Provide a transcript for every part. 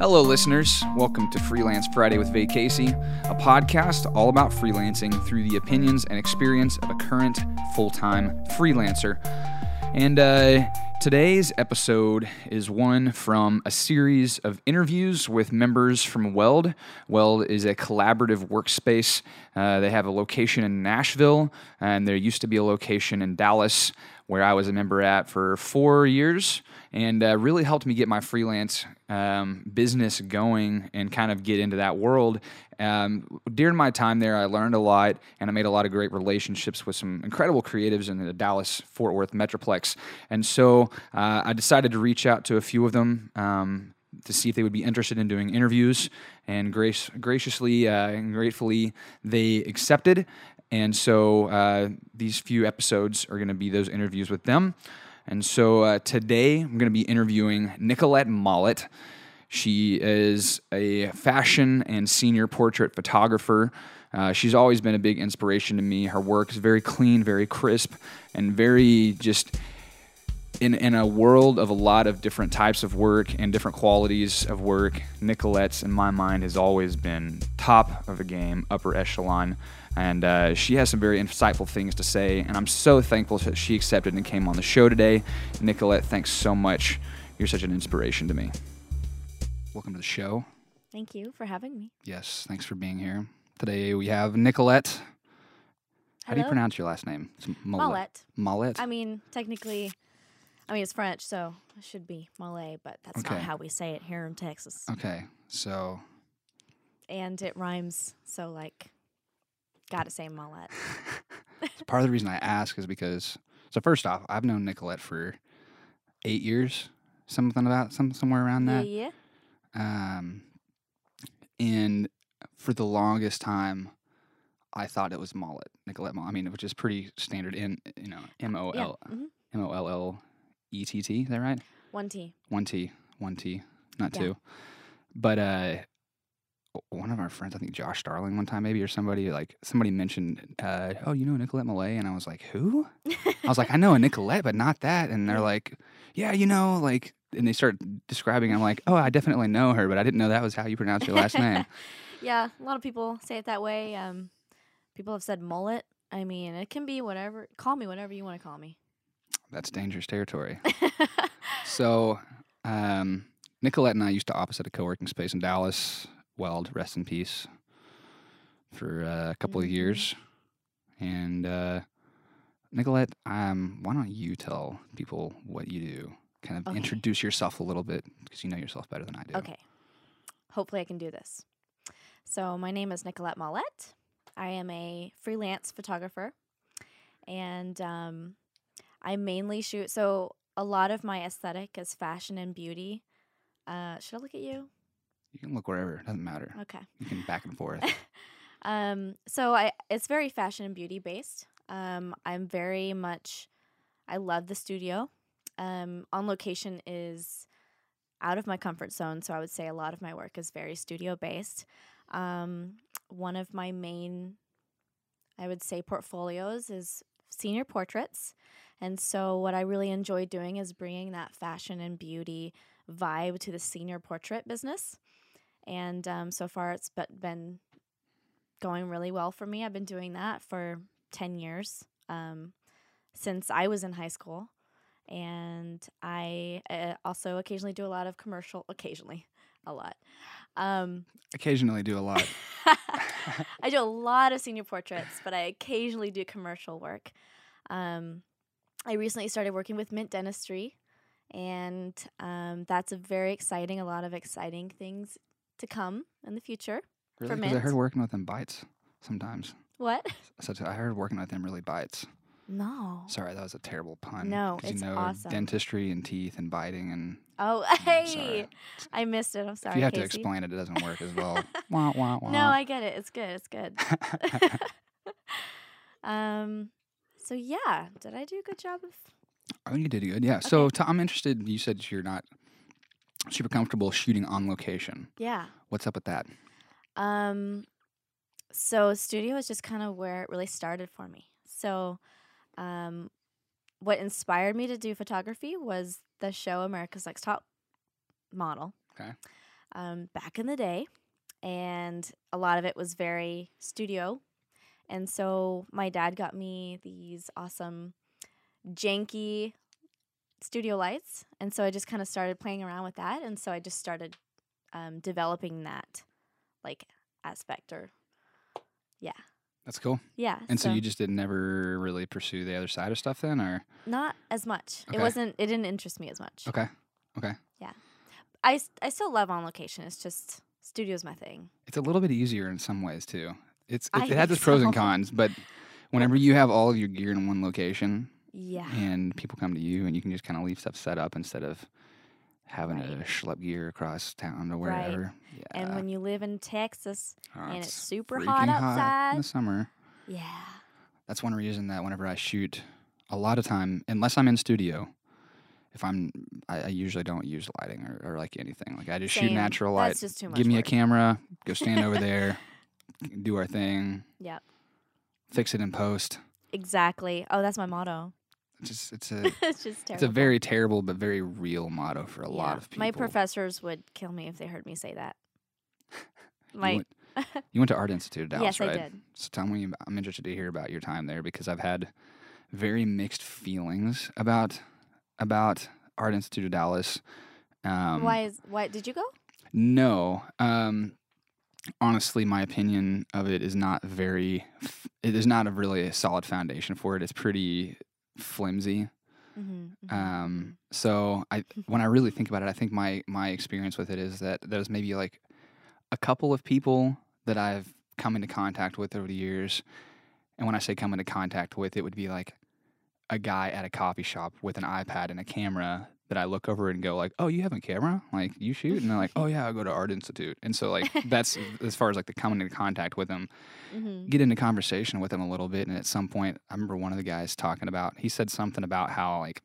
Hello, listeners. Welcome to Freelance Friday with Vay Casey, a podcast all about freelancing through the opinions and experience of a current full time freelancer. And uh, today's episode is one from a series of interviews with members from Weld. Weld is a collaborative workspace. Uh, they have a location in Nashville, and there used to be a location in Dallas where I was a member at for four years and uh, really helped me get my freelance um, business going and kind of get into that world. Um, during my time there, I learned a lot and I made a lot of great relationships with some incredible creatives in the Dallas Fort Worth Metroplex. And so uh, I decided to reach out to a few of them. Um, to see if they would be interested in doing interviews, and grace, graciously uh, and gratefully they accepted. And so uh, these few episodes are going to be those interviews with them. And so uh, today I'm going to be interviewing Nicolette Mollet. She is a fashion and senior portrait photographer. Uh, she's always been a big inspiration to me. Her work is very clean, very crisp, and very just in, in a world of a lot of different types of work and different qualities of work. Nicolette's, in my mind, has always been top of the game, upper echelon. And uh, she has some very insightful things to say. And I'm so thankful that she accepted and came on the show today. Nicolette, thanks so much. You're such an inspiration to me. Welcome to the show. Thank you for having me. Yes, thanks for being here. Today we have Nicolette. How do you pronounce your last name? It's Mollet. Mollet. I mean, technically, I mean, it's French, so it should be Malay, but that's Okay. not how we say it here in Texas. okay, so And it rhymes, so like, gotta say mullet. part of the reason I ask is because so first off, I've known Nicolette for eight years, something about some somewhere around Yeah, that. yeah. Um, and for the longest time, I thought it was Mollet, Nicolette Mollet. I mean, which is pretty standard in you know M O Yeah. L mhm. M O L L E T T. Is that right? One T. One T, one T, not Yeah. two. But uh, one of our friends, I think Josh Starling, one time maybe or somebody like somebody mentioned, uh, oh, you know Nicolette Malay, and I was like, who? I was like, I know a Nicolette, but not that. And they're like, yeah, you know, like, and they start describing. I'm like, oh, I definitely know her, but I didn't know that was how you pronounce your last name. yeah, a lot of people say it that way. Um, people have said mullet. I mean, it can be whatever. Call me whatever you want to call me. That's dangerous territory. So, um, Nicolette and I used to opposite a co-working space in Dallas. Weld, rest in peace, for uh, a couple of Mhm. years. And uh, Nicolette, um, why don't you tell people what you do? Kind of Okay. introduce yourself a little bit because you know yourself better than I do. Okay. Hopefully, I can do this. So, my name is Nicolette Mollet. I am a freelance photographer, and um, I mainly shoot. So, a lot of my aesthetic is fashion and beauty. Uh, should I look at you? You can look wherever; it doesn't matter. Okay. You can back and forth. Um, so I it's very fashion and beauty based. Um, I'm very much I love the studio. Um, on location is out of my comfort zone, so I would say a lot of my work is very studio based. Um, one of my main I would say portfolios is senior portraits. And so what I really enjoy doing is bringing that fashion and beauty vibe to the senior portrait business. And um, so far it's be- been going really well for me. I've been doing that for 10 years um, since I was in high school. And I uh, also occasionally do a lot of commercial, occasionally, a lot. Um, Occasionally, do a lot. I do a lot of senior portraits, but I occasionally do commercial work. Um, I recently started working with Mint Dentistry, and um, that's a very exciting, a lot of exciting things to come in the future. Really? 'Cause I heard working with them bites sometimes. What? Such I heard working with them really bites. No. Sorry, that was a terrible pun. No, it's you know awesome. dentistry and teeth and biting and Oh, hey. I missed it. I'm sorry. if you have to explain it, it doesn't work as well. wah, wah, wah. No, I get it. It's good. It's good. um. So yeah, did I do a good job of? oh, you did good. Yeah. So i I'm interested. You said you're not super comfortable shooting on location. Yeah. What's up with that? Um, so studio is just kind of where it really started for me. So, um, what inspired me to do photography was the show America's Next Top Model. Okay. um, back in the day, and a lot of it was very studio. And so my dad got me these awesome, janky studio lights, and so I just kind of started playing around with that, and so I just started um, developing that like aspect or yeah That's cool. yeah. And so, you just didn't never really pursue the other side of stuff then, or not as much. Okay. It wasn't. It didn't interest me as much. okay, okay. Yeah. I I still love on location. It's just studio's my thing. It's a little bit easier in some ways too. It's it, it has its pros and cons, but whenever you have all of your gear in one location Yeah. and people come to you and you can just kind of leave stuff set up instead of having to Right. schlep gear across town or Right. wherever. Yeah. And when you live in Texas, Oh, and it's it's super freaking hot in the summer. yeah. That's one reason that whenever I shoot, a lot of time, unless I'm in studio, if I'm, I, I usually don't use lighting or, or like anything. Like I just shoot natural light. That's just too much. Give me a camera, go stand over there, do our thing, Yep. fix it in post. Exactly. Oh, that's my motto. It's just it's a it's just terrible. it's a very terrible but very real motto for a lot of people. My professors would kill me if they heard me say that. You My went, you went to Art Institute of Dallas, yes, right? I did. So tell me, I'm interested to hear about your time there because I've had very mixed feelings about about Art Institute of Dallas. Um, why is why did you go? No. Um, honestly, my opinion of it is not very. It is not a really a solid foundation for it. It's pretty flimsy. Mm-hmm, Um, so I, when I really think about it, I think my my experience with it is that there's maybe like a couple of people that I've come into contact with over the years, and when I say come into contact with, it would be like a guy at a coffee shop with an iPad and a camera that I look over and go like, "Oh, you have a camera? Like you shoot?" And they're like, "Oh yeah, I go to Art Institute." And so like that's as far as like the coming into contact with them hmm get into conversation with them a little bit and at some point i remember one of the guys talking about he said something about how like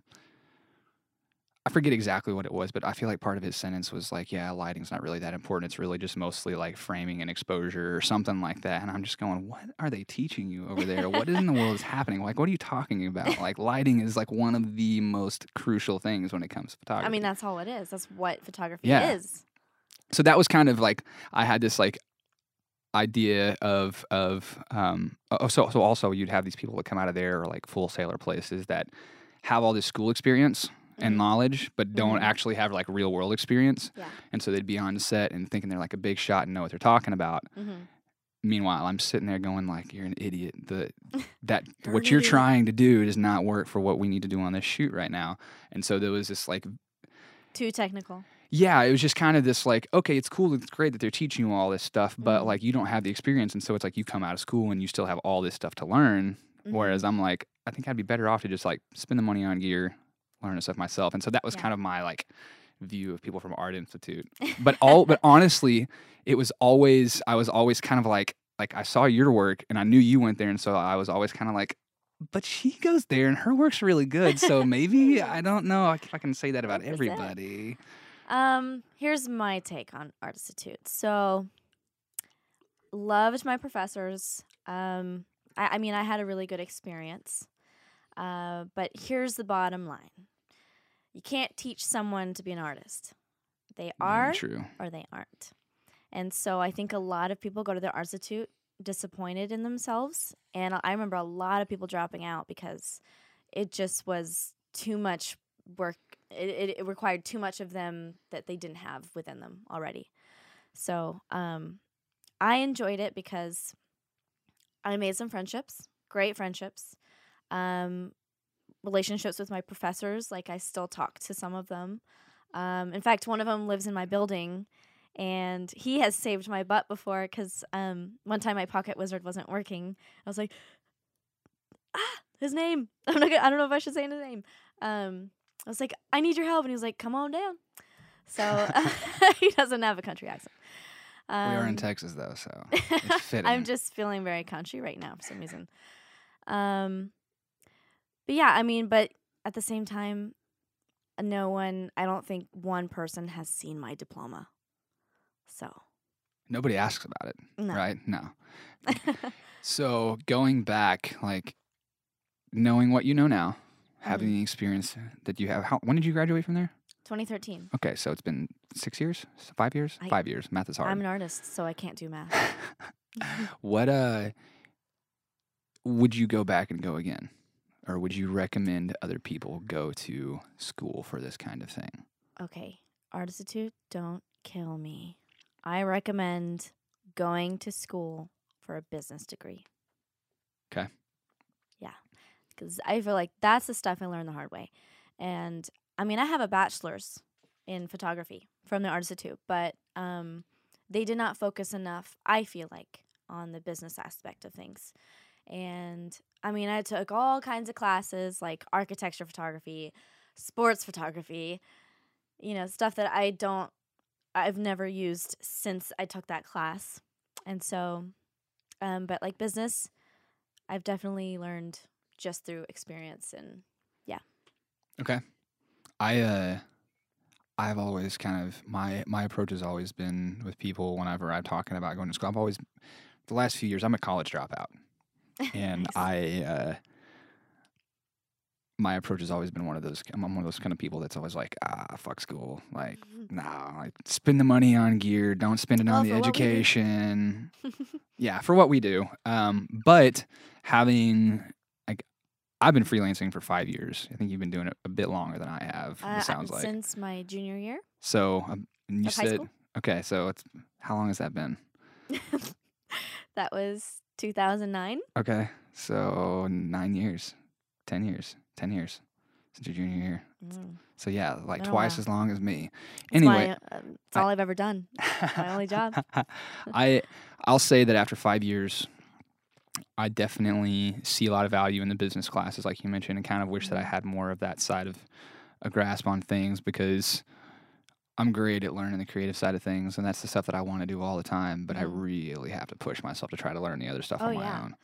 i forget exactly what it was but i feel like part of his sentence was like yeah lighting's not really that important. It's really just mostly like framing and exposure or something like that. And i'm just going what are they teaching you over there? What in the world is happening? Like what are you talking about? Like lighting is like one of the most crucial things when it comes to photography I mean, that's all it is. That's what photography Yeah. is. so that was kind of like I had this like idea of of um oh so so also you'd have these people that come out of there or like Full Sail or places that have all this school experience and Mhm. knowledge but don't Mhm. actually have like real world experience Yeah. and so they'd be on set and thinking they're like a big shot and know what they're talking about hmm meanwhile i'm sitting there going like you're an idiot the that what you're trying to do does not work for what we need to do on this shoot right now and so there was this like Too technical. yeah, it was just kind of this like, okay, it's cool, it's great that they're teaching you all this stuff, but like you don't have the experience, and so it's like you come out of school and you still have all this stuff to learn. Whereas I'm like, I think I'd be better off to just like spend the money on gear, learn this stuff myself, and so that was Yeah. kind of my like view of people from Art Institute. But all, but honestly, it was always I was always kind of like like I saw your work and I knew you went there, and so I was always kind of like. But she goes there and her work's really good. So maybe I don't know if I can say that about everybody. Um, here's my take on Art Institute. So, loved my professors. Um, I, I mean, I had a really good experience. Uh, but here's the bottom line: you can't teach someone to be an artist. They are true. or they aren't. And so I think a lot of people go to the Art Institute disappointed in themselves. And I remember a lot of people dropping out because it just was too much work. It, it, it required too much of them that they didn't have within them already. So um, I enjoyed it because I made some friendships, great friendships. Um, relationships with my professors, like I still talk to some of them. Um, in fact, one of them lives in my building, and he has saved my butt before because um, one time my PocketWizard wasn't working. I was like, ah, his name. I'm not. Gonna, I don't know if I should say his name. Um, I was like, I need your help, and he was like, come on down. So he doesn't have a country accent. we are in Um, Texas though, so it's fitting. I'm just feeling very country right now for some reason. Um, but yeah, I mean, but at the same time, no one. I don't think one person has seen my diploma. So nobody asks about it, no. right? No. So going back, like knowing what you know now, having Mhm. the experience that you have. How when did you graduate from there? 2013. Okay, so it's been six years, five years, I- five years. Math is hard. I'm an artist, so I can't do math. what uh would you go back and go again or would you recommend other people go to school for this kind of thing okay, Artistitude, don't kill me. I recommend going to school for a business degree. Okay. Yeah, because I feel like that's the stuff I learned the hard way. And I mean, I have a bachelor's in photography from the Artistitute, but um, they did not focus enough, I feel like, on the business aspect of things. And I mean, I took all kinds of classes like architecture photography, sports photography, you know, stuff that I don't, I've never used since I took that class. And so, um, but like business, I've definitely learned just through experience and yeah. okay i uh i've always kind of my my approach has always been with people whenever i'm talking about going to school i've always the last few years i'm a college dropout and i uh my approach has always been one of those i'm one of those kind of people that's always like ah fuck school like no, like spend the money on gear. Don't spend it Well, on the for what we do. education. yeah, for what we do. Um, but having like, I've been freelancing for five years. I think you've been doing it a bit longer than I have. Uh, it sounds like since my junior year so. Um, you said okay. So it's how long has that been? that was 2009. Okay, so nine years, ten years, ten years since your junior year. Mm. So yeah, like a twice while. as long as me. It's Anyway, my, it's all I've ever done. my only job. I I'll say that after five years, I definitely see a lot of value in the business classes, like you mentioned, and kind of wish that I Mhm. had more of that side of a grasp on things because I'm great at learning the creative side of things, and that's the stuff that I want to do all the time. But I Mhm. really have to push myself to try to learn the other stuff Oh, on my yeah. own.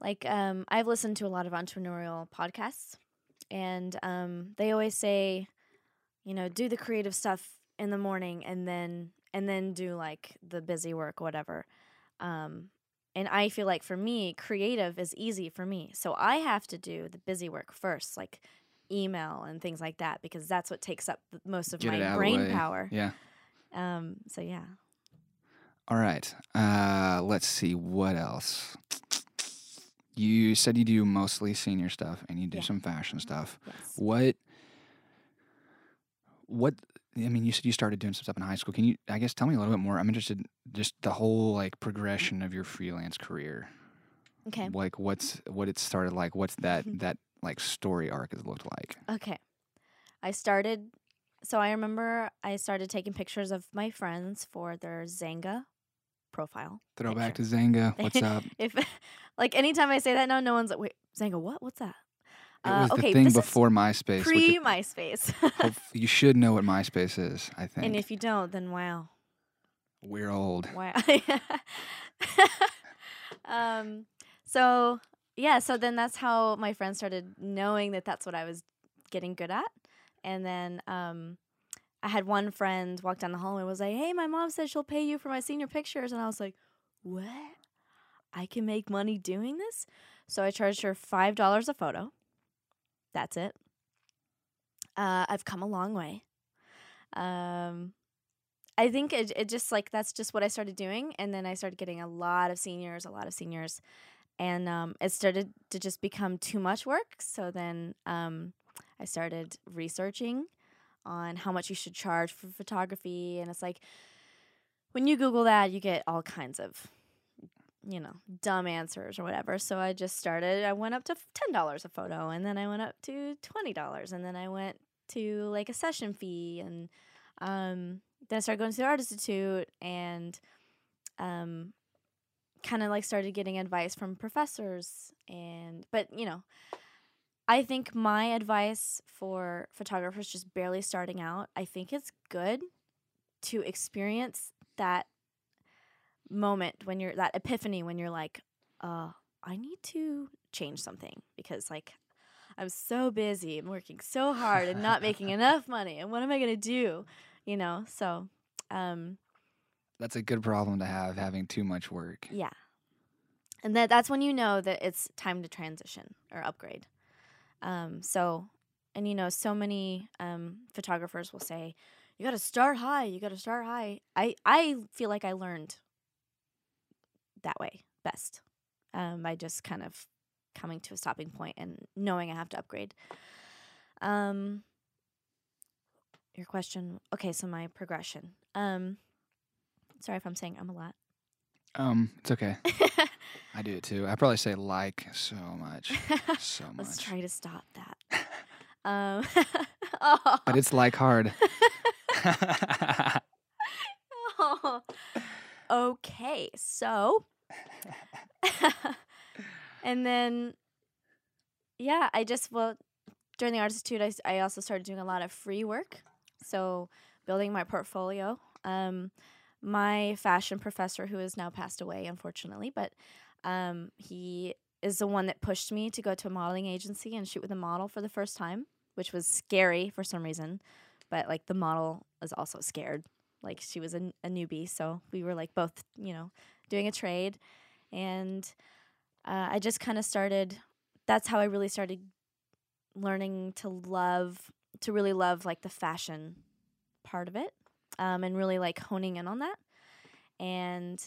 Like um, I've listened to a lot of entrepreneurial podcasts, and um, they always say, you know, do the creative stuff in the morning, and then and then do like the busy work, whatever. Um, and I feel like for me, creative is easy for me, so I have to do the busy work first, like email and things like that, because that's what takes up most of Get my brain way. power. Yeah. Um, so yeah. All right. Uh, let's see what else. You said you do mostly senior stuff, and you do Yeah. some fashion stuff. Yes. What what I mean, you said you started doing some stuff in high school. Can you I guess tell me a little bit more? I'm interested just the whole like progression of your freelance career. Okay. Like what's what it started like, what's that that like story arc has looked like. Okay. I started so I remember I started taking pictures of my friends for their Xanga profile. Throwback picture. to Xanga. What's up? If like anytime I say that now, no one's like, wait, Xanga, what? What's that? It Uh, was okay, the thing before MySpace. Pre MySpace. you should know what MySpace is, I think. and if you don't, then wow. We're old. Wow. um. So yeah. So then that's how my friends started knowing that that's what I was getting good at, and then um, I had one friend walk down the hallway and was like, "Hey, my mom said she'll pay you for my senior pictures," and I was like, "What? I can make money doing this?" So I charged her five dollars a photo. That's it. Uh, I've come a long way. Um, I think it, it just like that's just what I started doing, and then I started getting a lot of seniors, a lot of seniors, and um, it started to just become too much work. So then um, I started researching on how much you should charge for photography, and it's like when you Google that, you get all kinds of you know dumb answers or whatever. So I just started. I went up to ten dollars a photo, and then I went up to twenty dollars, and then I went to like a session fee and um, then I started going to the Art Institute and um, kind of like started getting advice from professors. And, but you know, I think my advice for photographers just barely starting out, I think it's good to experience that moment when you're, that epiphany when you're like, uh, I need to change something because like I'm so busy and working so hard and not making enough money. And what am I going to do? You know, so um, That's a good problem to have, having too much work. yeah. And that that's when you know that it's time to transition or upgrade. Um, so, and you know, so many um, photographers will say, "You got to start high. You got to start high." I I feel like I learned that way best um, by just kind of coming to a stopping point and knowing I have to upgrade. Um, your question. Okay, so my progression. Um, sorry if I'm saying I'm a lot. Um, it's okay. I do it too. I probably say like so much, so much. Let's try to stop that. um, oh. But it's like hard. Oh. okay, so and then yeah, I just well during the Art Institute, I also started doing a lot of free work, so building my portfolio. Um, my fashion professor, who has now passed away, unfortunately, but um, he is the one that pushed me to go to a modeling agency and shoot with a model for the first time, which was scary for some reason. But like the model was also scared, like she was a newbie, so we were like both, you know, doing a trade, and uh, I just kind of started. That's how I really started learning to love, to really love like the fashion part of it, um, and really like honing in on that, and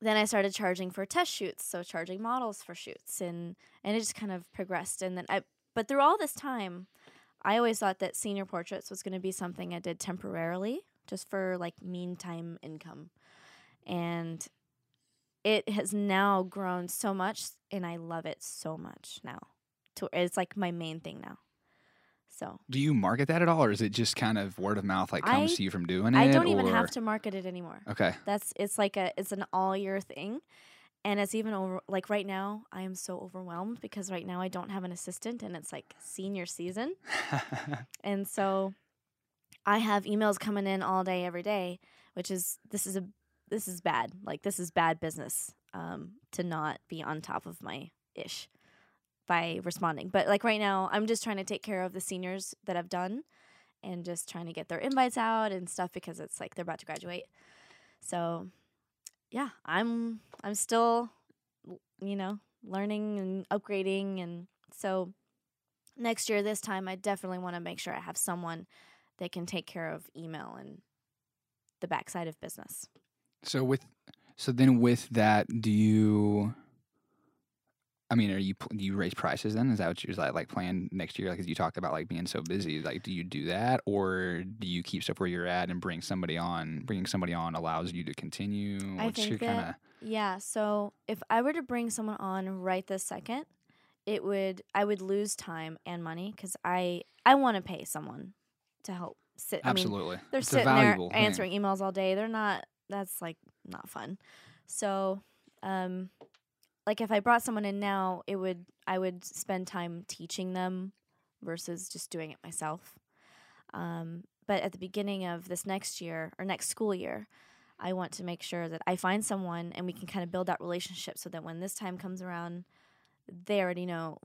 then I started charging for test shoots, so charging models for shoots, and and it just kind of progressed. And then I, but through all this time, I always thought that senior portraits was going to be something I did temporarily, just for like meantime income, and it has now grown so much, and I love it so much now. It's like my main thing now. So do you market that at all, or is it just kind of word of mouth, like comes I- to you from doing it? I don't even have to market it anymore. Okay. That's it's like a it's an all year thing. And it's even over like right now I am so overwhelmed because right now I don't have an assistant and it's like senior season. And so I have emails coming in all day every day, which is this is a this is bad. Like this is bad business um to not be on top of my ish by responding. But like right now I'm just trying to take care of the seniors that I've done and just trying to get their invites out and stuff because it's like they're about to graduate. So, yeah, I'm I'm still you know, learning and upgrading and so next year this time I definitely want to make sure I have someone that can take care of email and the backside of business. So with so then with that, do you? I mean, are you do you raise prices then? Is that what you're like, like plan next year? Like, 'cause you talked about like being so busy. Like, do you do that, or do you keep stuff where you're at and bring somebody on? Bringing somebody on allows you to continue. I What's think that- kind of Yeah, so if I were to bring someone on right this second, it would I would lose time and money cuz I I want to pay someone to help sit I mean, absolutely? they're it's sitting there thing. answering emails all day. They're not. That's like not fun. So, um, like if I brought someone in now, it would I would spend time teaching them versus just doing it myself. Um, but at the beginning of this next year or next school year, I want to make sure that I find someone and we can kind of build that relationship so that when this time comes around, they already know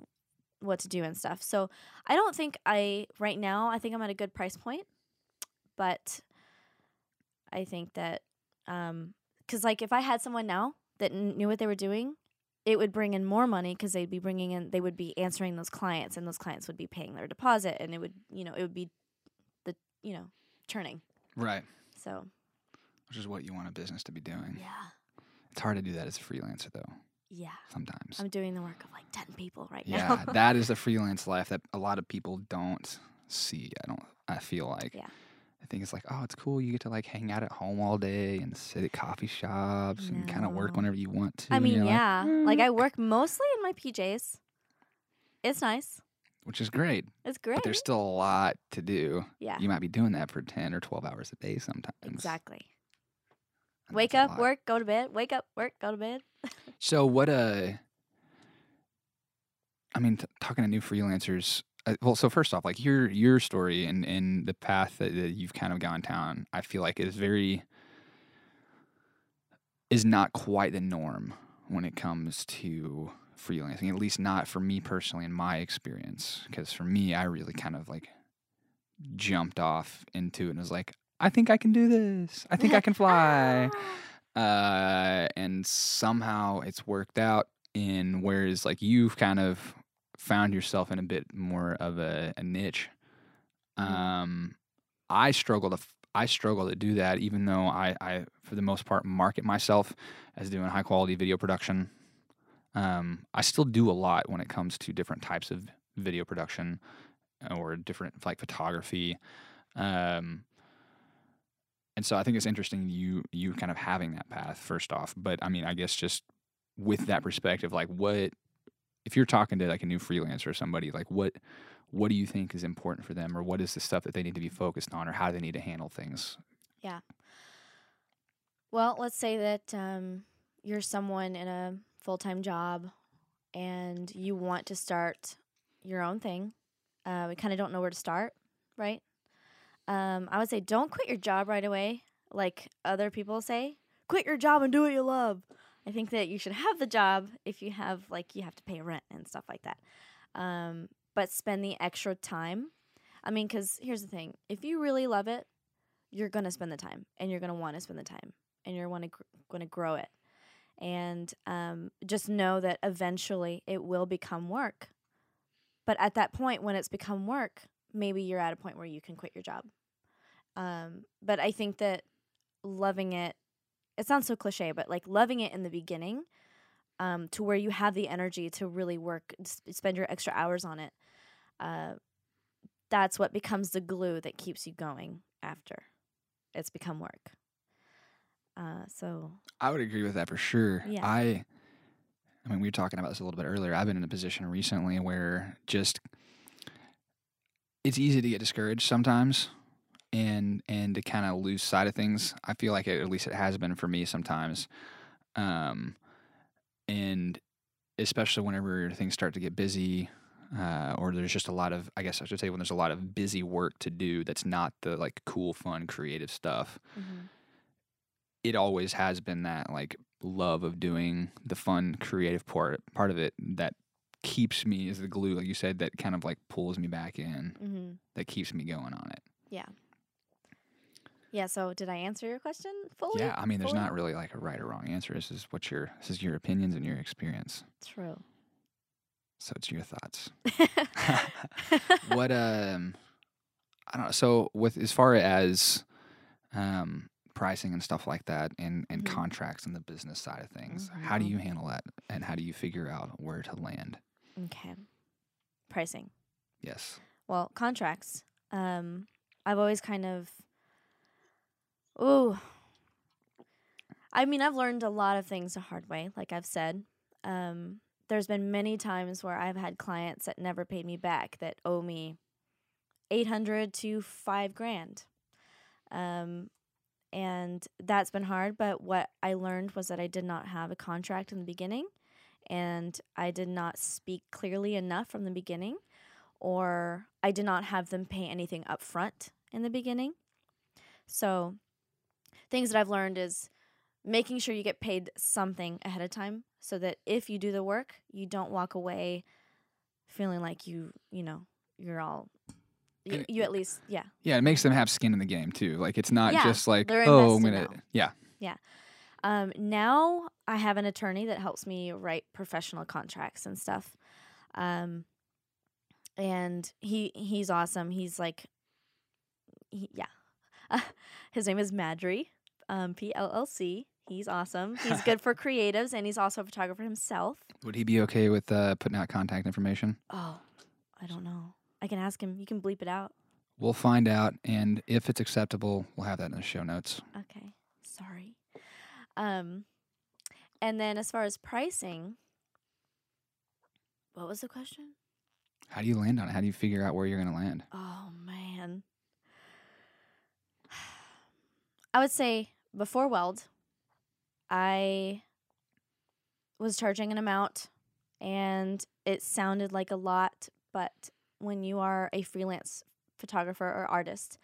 what to do and stuff. So I don't think I right now. I think I'm at a good price point but I think that because like if I had someone now that kn- knew what they were doing, it would bring in more money because they'd be bringing in they would be answering those clients and those clients would be paying their deposit and it would you know it would be the you know churning. right? So Which is what you want a business to be doing. yeah, It's hard to do that as a freelancer though. yeah, Sometimes. I'm doing the work of like ten people right now. yeah, that is the freelance life that a lot of people don't see. I don't. I feel like. Yeah. I think it's like, oh, it's cool. You get to like hang out at home all day and sit at coffee shops and kind of work whenever you want to. I mean, you're like, yeah, like, I work mostly in my PJs. It's nice. which is great. It's great. But there's still a lot to do. yeah, You might be doing that for ten or twelve hours a day sometimes. exactly. and Wake up, work, go to bed. Wake up, work, go to bed. So what? Uh, I mean, t- talking to new freelancers. Uh, well, so first off, like your your story and and the path that, that you've kind of gone down, I feel like is very is not quite the norm when it comes to freelancing. At least not for me personally, in my experience. Because for me, I really kind of like jumped off into it and was like, I think I can do this. I think I can fly uh, and somehow it's worked out in whereas like you've kind of found yourself in a bit more of a, a niche. Mhm. Um, I struggle to f- I struggle to do that, even though I, I for the most part market myself as doing high quality video production. Um, I still do a lot when it comes to different types of video production or different like photography. Um, and so I think it's interesting you you kind of having that path first off. But I mean, I guess just with that perspective, like what if you're talking to like a new freelancer or somebody, like what what do you think is important for them, or what is the stuff that they need to be focused on, or how they need to handle things? Yeah. Well, let's say that um, you're someone in a full time job and you want to start your own thing. Uh, we kind of don't know where to start, right? Um, I would say don't quit your job right away, like other people say. Quit your job and do what you love. I think that you should have the job if you have, like, you have to pay rent and stuff like that. Um, but spend the extra time. I mean, because here's the thing if you really love it, you're to spend the time and you're to want to spend the time and you're want to gr- to grow it. And um, just know that eventually it will become work. But at that point, when it's become work, maybe you're at a point where you can quit your job. Um, but I think that loving it, it sounds so cliche, but like loving it in the beginning um, to where you have the energy to really work, s- spend your extra hours on it, uh, that's what becomes the glue that keeps you going after it's become work. Uh, so I would agree with that for sure. Yeah. I I mean, we were talking about this a little bit earlier. I've been in a position recently where just it's easy to get discouraged sometimes and and to kind of lose sight of things. I feel like it, at least it has been for me sometimes. Um and especially whenever things start to get busy uh, or there's just a lot of i guess i should say when there's a lot of busy work to do that's not the like cool fun creative stuff it always has been that like love of doing the fun creative part part of it that keeps me as the glue like you said that kind of like pulls me back in hmm that keeps me going on it yeah. So did I answer your question fully? yeah i mean there's fully? not really like a right or wrong answer this is what your this is your opinions and your experience True. so it's your thoughts what um i don't know so with as far as um pricing and stuff like that and and Mhm. contracts and the business side of things how do Mhm. you handle that and how do you figure out where to land Okay. Pricing. yes Well, contracts. Um, I've always kind of. Ooh. I mean, I've learned a lot of things the hard way, like I've said. Um, there's been many times where I've had clients that never paid me back that owe me 800 to 5 grand. Um, and that's been hard, but what I learned was that I did not have a contract in the beginning and I did not speak clearly enough from the beginning or I did not have them pay anything up front in the beginning. So, things that I've learned is making sure you get paid something ahead of time so that if you do the work, you don't walk away feeling like you, you know, you're all you, you at least, yeah. Yeah, it makes them have skin in the game too. Like it's not Yeah, just like oh, I'm gonna now. yeah. Um, now I have an attorney that helps me write professional contracts and stuff. Um, and he he's awesome. He's like, he, yeah, his name is Madry, um, P L L C. He's awesome. He's good for creatives, and he's also a photographer himself. Would he be okay with uh, putting out contact information? Oh, I don't know. I can ask him. You can bleep it out. We'll find out, and if it's acceptable, we'll have that in the show notes. Okay. Sorry. Um and then as far as pricing, what was the question? How do you land on it? How do you figure out where you're going to land? Oh man. I would say before Weld, I was charging an amount and it sounded like a lot, but when you are a freelance photographer or artist,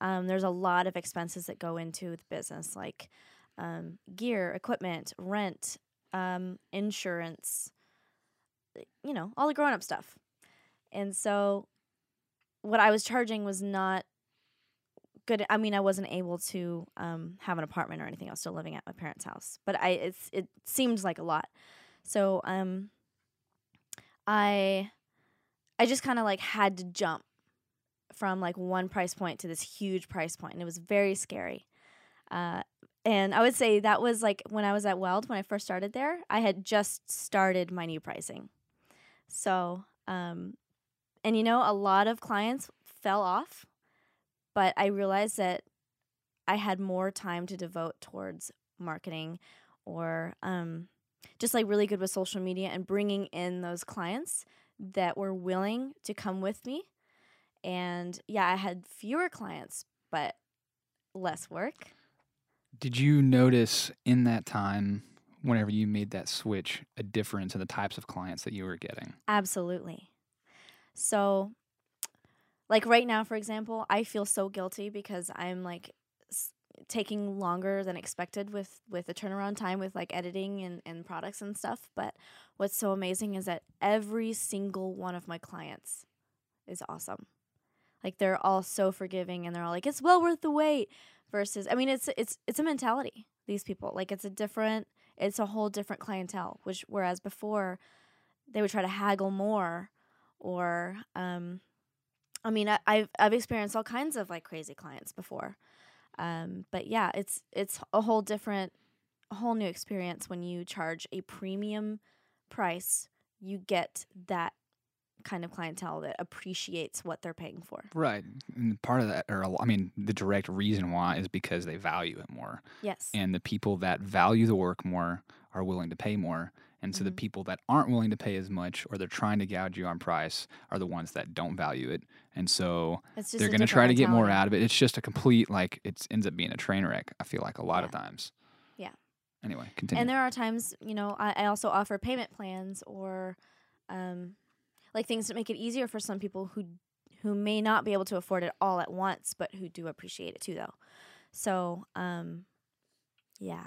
um, there's a lot of expenses that go into the business, like um, gear, equipment, rent, um, insurance, you know, all the grown up stuff. And so what I was charging was not good. I mean, I wasn't able to um, have an apartment or anything. I was still living at my parents' house, but I it's it seemed like a lot. So um, I I just kind of like had to jump from like one price point to this huge price point, and it was very scary. Uh, and I would say that was like when I was at Weld when I first started there. I had just started my new pricing, so um, and you know a lot of clients fell off, but I realized that I had more time to devote towards marketing or um, just like really good with social media and bringing in those clients that were willing to come with me. And yeah, I had fewer clients, but less work. Did you notice in that time, whenever you made that switch, a difference in the types of clients that you were getting? Absolutely. So, like right now, for example, I feel so guilty because I'm like s- taking longer than expected with with the turnaround time with like editing and, and products and stuff. But what's so amazing is that every single one of my clients is awesome. Like they're all so forgiving and they're all like, it's well worth the wait. Versus, I mean, it's it's it's a mentality. These people like it's a different, it's a whole different clientele. Which whereas before, they would try to haggle more, or um, I mean, I, I've I've experienced all kinds of like crazy clients before. Um, but yeah, it's it's a whole different, a whole new experience when you charge a premium price. You get that kind of clientele that appreciates what they're paying for. Right. And part of that, or I mean, the direct reason why is because they value it more. Yes. And the people that value the work more are willing to pay more. And so the Mhm. people that aren't willing to pay as much or they're trying to gouge you on price are the ones that don't value it. And so they're going to try to get more out of it. It's just a complete, like, it ends up being a train wreck, I feel like, a lot of times. Yeah. Anyway, continue. And there are times, you know, I, I also offer payment plans or um, like things that make it easier for some people who who may not be able to afford it all at once, but who do appreciate it too, though. So, um, yeah,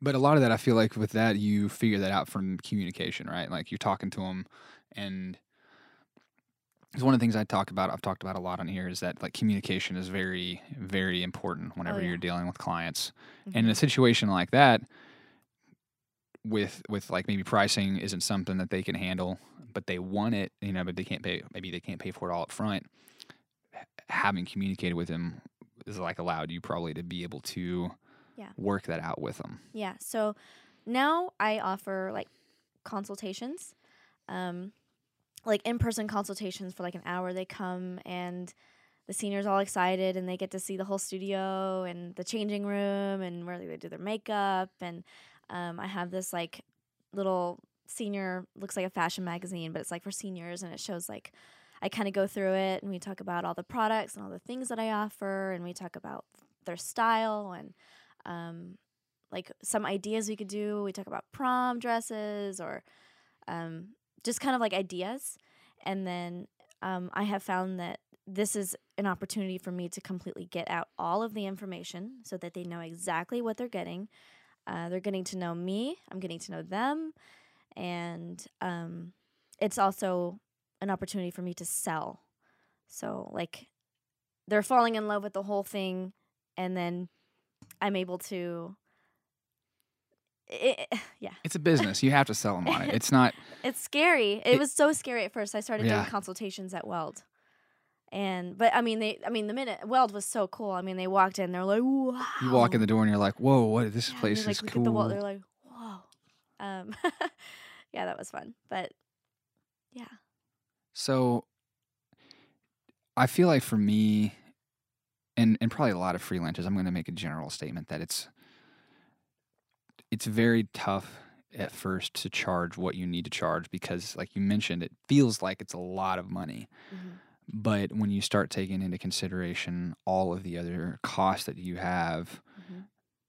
But a lot of that, I feel like with that, you figure that out from communication, right? Like you're talking to them, and it's one of the things I talk about. I've talked about a lot on here is that like communication is very, very important whenever yeah. you're dealing with clients. Mhm. And in a situation like that, with with like maybe pricing isn't something that they can handle, but they want it, you know, but they can't pay. Maybe they can't pay for it all up front. Having communicated with them is like allowed you probably to be able to Yeah. work that out with them. Yeah. So now I offer like consultations, um, like in person consultations for like an hour. They come and the seniors all excited and they get to see the whole studio and the changing room and where they do their makeup. And um, I have this like little senior, looks like a fashion magazine, but it's like for seniors and it shows like, I kind of go through it and we talk about all the products and all the things that I offer and we talk about their style and um, like some ideas we could do. We talk about prom dresses or um, just kind of like ideas. And then um, I have found that this is an opportunity for me to completely get out all of the information so that they know exactly what they're getting. Uh, they're getting to know me, I'm getting to know them. And um, it's also an opportunity for me to sell. So, like, they're falling in love with the whole thing, and then I'm able to. It, yeah, It's a business. You have to sell them on it. It's not. it's scary. It, It- was so scary at first. I started Yeah. doing consultations at Weld, and but I mean they. I mean the minute Weld was so cool. I mean they walked in, they're like, wow. You walk in the door and you're like, "Whoa, what? This Yeah, place is like, cool." The wall. They're like, whoa. Um, yeah, that was fun. But yeah, So I feel like for me and and probably a lot of freelancers, I'm going to make a general statement that it's it's very tough at first to charge what you need to charge because like you mentioned it feels like it's a lot of money. Mhm. But when you start taking into consideration all of the other costs that you have, Mhm.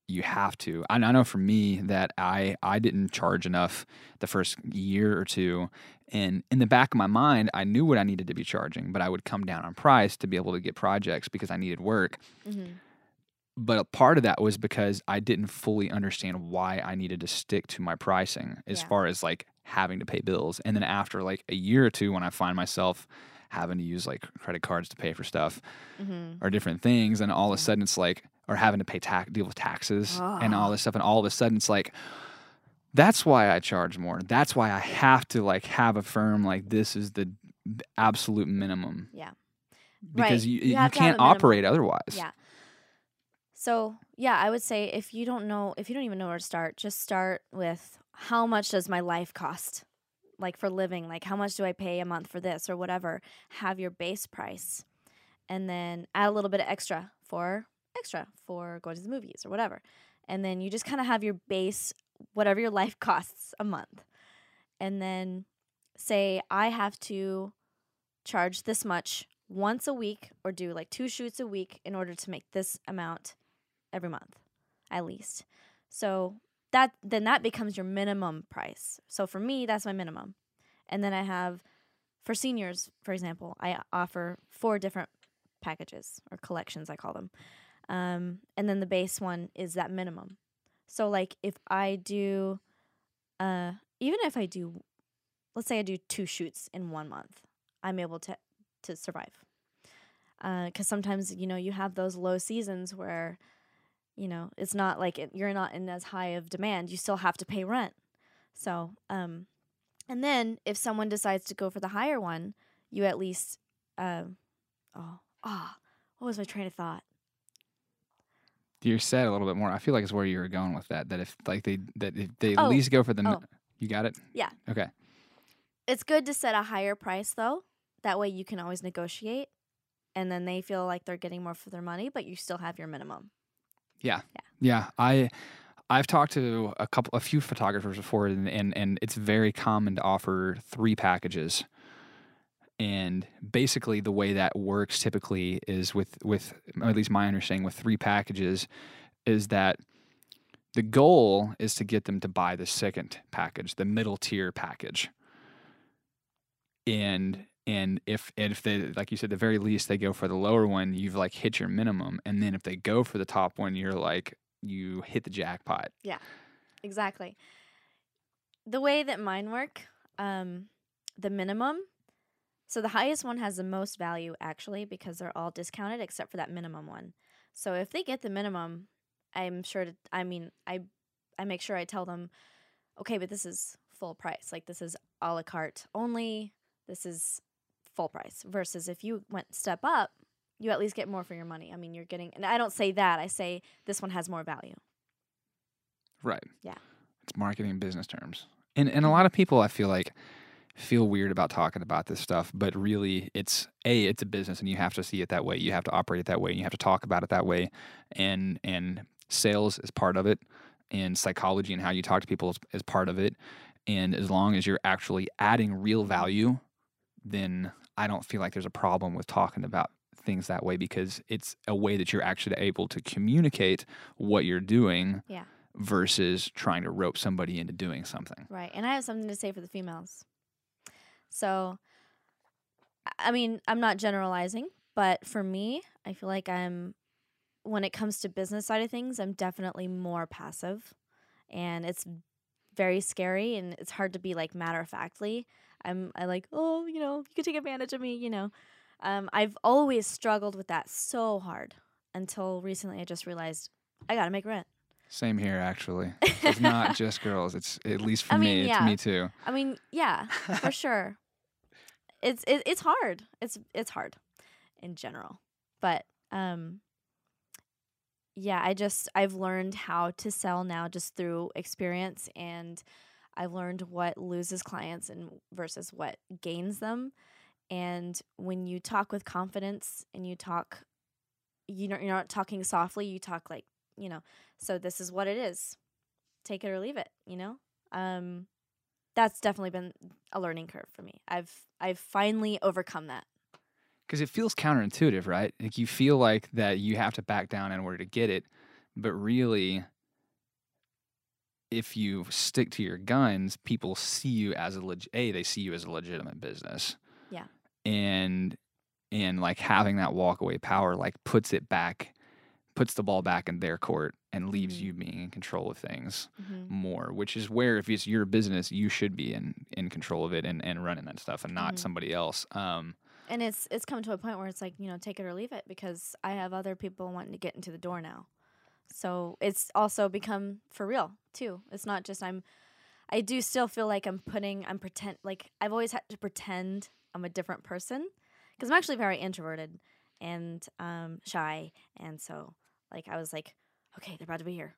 you have to. And I know for me that I I didn't charge enough the first year or two, and in the back of my mind, I knew what I needed to be charging, but I would come down on price to be able to get projects because I needed work. Mhm. But a part of that was because I didn't fully understand why I needed to stick to my pricing as Yeah. far as like having to pay bills. And then after like a year or two, when I find myself having to use like credit cards to pay for stuff, Mhm. or different things, and all of a sudden it's like, or having to pay tax, deal with taxes and all Ah. this stuff, and all of a sudden it's like, that's why I charge more. That's why I have to like have a firm like this is the absolute minimum Yeah. because Right. you You you, have to have can't operate otherwise. Yeah. So, yeah, I would say if you don't know, if you don't even know where to start, just start with how much does my life cost? Like for living, like how much do I pay a month for this or whatever? Have your base price and then add a little bit of extra for extra for going to the movies or whatever. And then you just kind of have your base, whatever your life costs a month. And then say, I have to charge this much once a week or do like two shoots a week in order to make this amount every month at least. So that then that becomes your minimum price. So for me that's my minimum. And then I have for seniors, for example, I offer four different packages or collections I call them. Um, and then the base one is that minimum. So like if I do uh even if I do let's say I do two shoots in one month, I'm able to to survive. Because sometimes you know you have those low seasons where you know it's not like it, you're not in as high of demand. You still have to pay rent. So, um, and then if someone decides to go for the higher one, you at least, um, oh, ah, what was my train of thought? You said a little bit more. I feel like it's where you were going with that. That if like they that if they Oh, at least go for the, oh. you got it. Yeah. Okay. It's good to set a higher price though. That way you can always negotiate, and then they feel like they're getting more for their money, but you still have your minimum. Yeah, Yeah. I I've talked to a couple a few photographers before and and, and it's very common to offer three packages. And basically the way that works typically is with with at least my understanding with three packages is that the goal is to get them to buy the second package, the middle tier package. And and if and if they like you said the very least they go for the lower one, you've like hit your minimum. And then if they go for the top one, you're like you hit the jackpot. Yeah. Exactly. The way that mine work, um, the minimum. So the highest one has the most value actually because they're all discounted except for that minimum one. So if they get the minimum, I'm sure to. I mean, I I make sure I tell them, okay, but this is full price. Like this is a la carte only. This is full price. Versus if you went step up, you at least get more for your money. I mean, you're getting. And I don't say that. I say this one has more value. Right. Yeah. It's marketing business terms. And and a mm-hmm. lot of people I feel like feel weird about talking about this stuff, but really it's a it's a business and you have to see it that way. You have to operate it that way. And you have to talk about it that way. And and sales is part of it and psychology and how you talk to people is, is part of it. And as long as you're actually adding real value, then I don't feel like there's a problem with talking about things that way because it's a way that you're actually able to communicate what you're doing Yeah. versus trying to rope somebody into doing something. Right. And I have something to say for the females. So, I- I mean, I'm not generalizing, but for me, I feel like I'm, when it comes to business side of things, I'm definitely more passive. And it's very scary and it's hard to be like matter of factly. I'm, I like, oh, you know, you could take advantage of me, you know. Um, I've always struggled with that so hard until recently I just realized I got to make rent. Same here, actually. It's not just girls. It's at least for I me. mean, It's me too. I mean, yeah, for sure. It's it, it's hard. It's it's hard in general. But um yeah, I just I've learned how to sell now just through experience and I've learned what loses clients and versus what gains them. And when you talk with confidence and you talk you know you're not talking softly, you talk like, you know, so this is what it is. Take it or leave it, you know? Um that's definitely been a learning curve for me. I've I've finally overcome that. Because it feels counterintuitive, right? Like you feel like that you have to back down in order to get it, but really, if you stick to your guns, people see you as a leg- a they see you as a legitimate business. Yeah. And and like having that walkaway power like puts it back, puts the ball back in their court and leaves Mhm. you being in control of things. Mm-hmm. more, which is where if it's your business, you should be in in control of it and, and running that stuff and not Mhm. somebody else. Um, And it's it's come to a point where it's like, you know, take it or leave it because I have other people wanting to get into the door now. So it's also become for real too. It's not just I'm I do still feel like I'm putting I'm pretend like I've always had to pretend I'm a different person because I'm actually very introverted and um, shy, and so like I was like, okay, they're about to be here.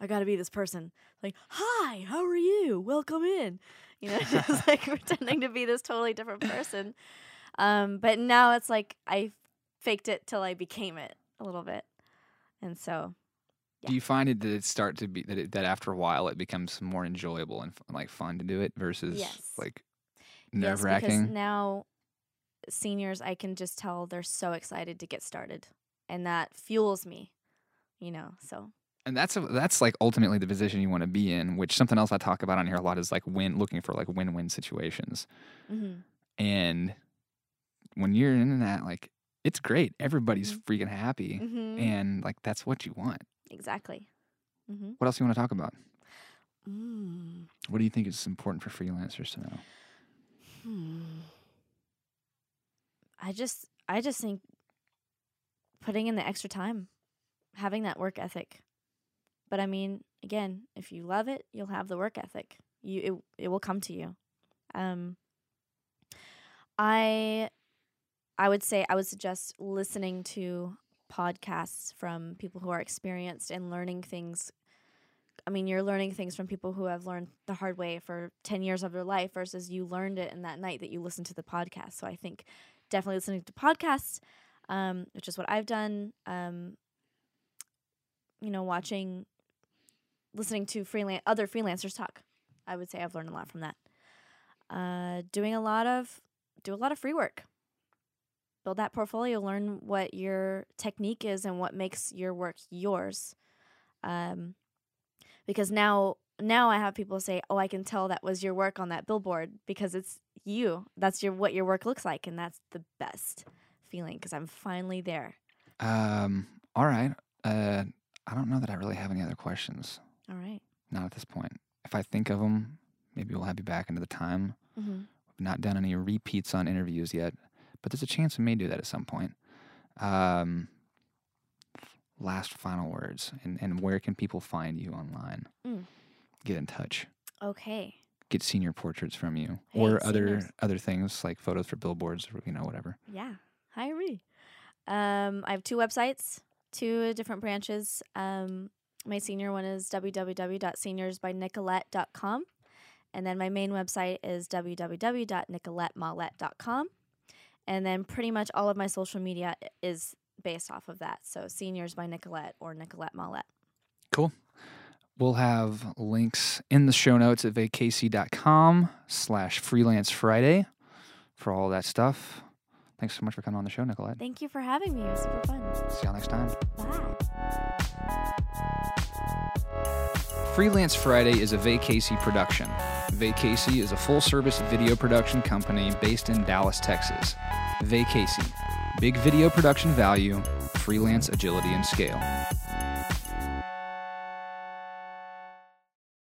I got to be this person. Like, hi, how are you? Welcome in. You know, just like pretending to be this totally different person. Um, but now it's like I faked it till I became it a little bit, and so Do you find it that it start to be that it, that after a while it becomes more enjoyable and like fun to do it versus Yes. like yes, nerve because wracking? now seniors, I can just tell they're so excited to get started, and that fuels me. You know, so and that's a, that's like ultimately the position you want to be in. Which something else I talk about on here a lot is like win looking for like win win situations. hmm And when you're in that, like it's great. Everybody's Mhm. freaking happy, hmm and like that's what you want. Exactly. hmm What else do you want to talk about? Mm. What do you think is important for freelancers to know? Hmm. I just I just think putting in the extra time, having that work ethic. But I mean, again, if you love it, you'll have the work ethic. You it it will come to you. Um I I would say I would suggest listening to podcasts from people who are experienced and learning things I mean, you're learning things from people who have learned the hard way for 10 years of their life versus you learned it in that night that you listened to the podcast. So I think definitely listening to podcasts, um, which is what I've done, um, you know, watching, listening to freelance other freelancers talk. I would say I've learned a lot from that. Uh, doing a lot of, do a lot of free work. Build that portfolio, learn what your technique is and what makes your work yours. Um, because now now I have people say, "Oh, I can tell that was your work on that billboard because it's you. That's your what your work looks like, and that's the best feeling because I'm finally there." Um, all right. Uh, I don't know that I really have any other questions. All right. Not at this point. If I think of them, maybe we'll have you back into the time. Mm-hmm. We've not done any repeats on interviews yet, but there's a chance we may do that at some point. Um, last final words, and, and where can people find you online? Mm. Get in touch. Okay. Get senior portraits from you, Hey, or other seniors. other things like photos for billboards, or you know whatever. Yeah. Hire me. Um, I have two websites, two different branches. Um, my senior one is www.seniorsbynicolette.com. And then my main website is www.nicolettemollette.com. And then pretty much all of my social media is based off of that. So Seniors by Nicolette or Nicolette Mollet. Cool. We'll have links in the show notes at vacasey.com slash freelance Friday for all that stuff. Thanks so much for coming on the show, Nicolette. Thank you for having me. It was super fun. See y'all next time. Bye. Freelance Friday is a Vacasey production. Vacasey is a full service video production company based in Dallas, Texas. Vacasey, big video production value, freelance agility and scale.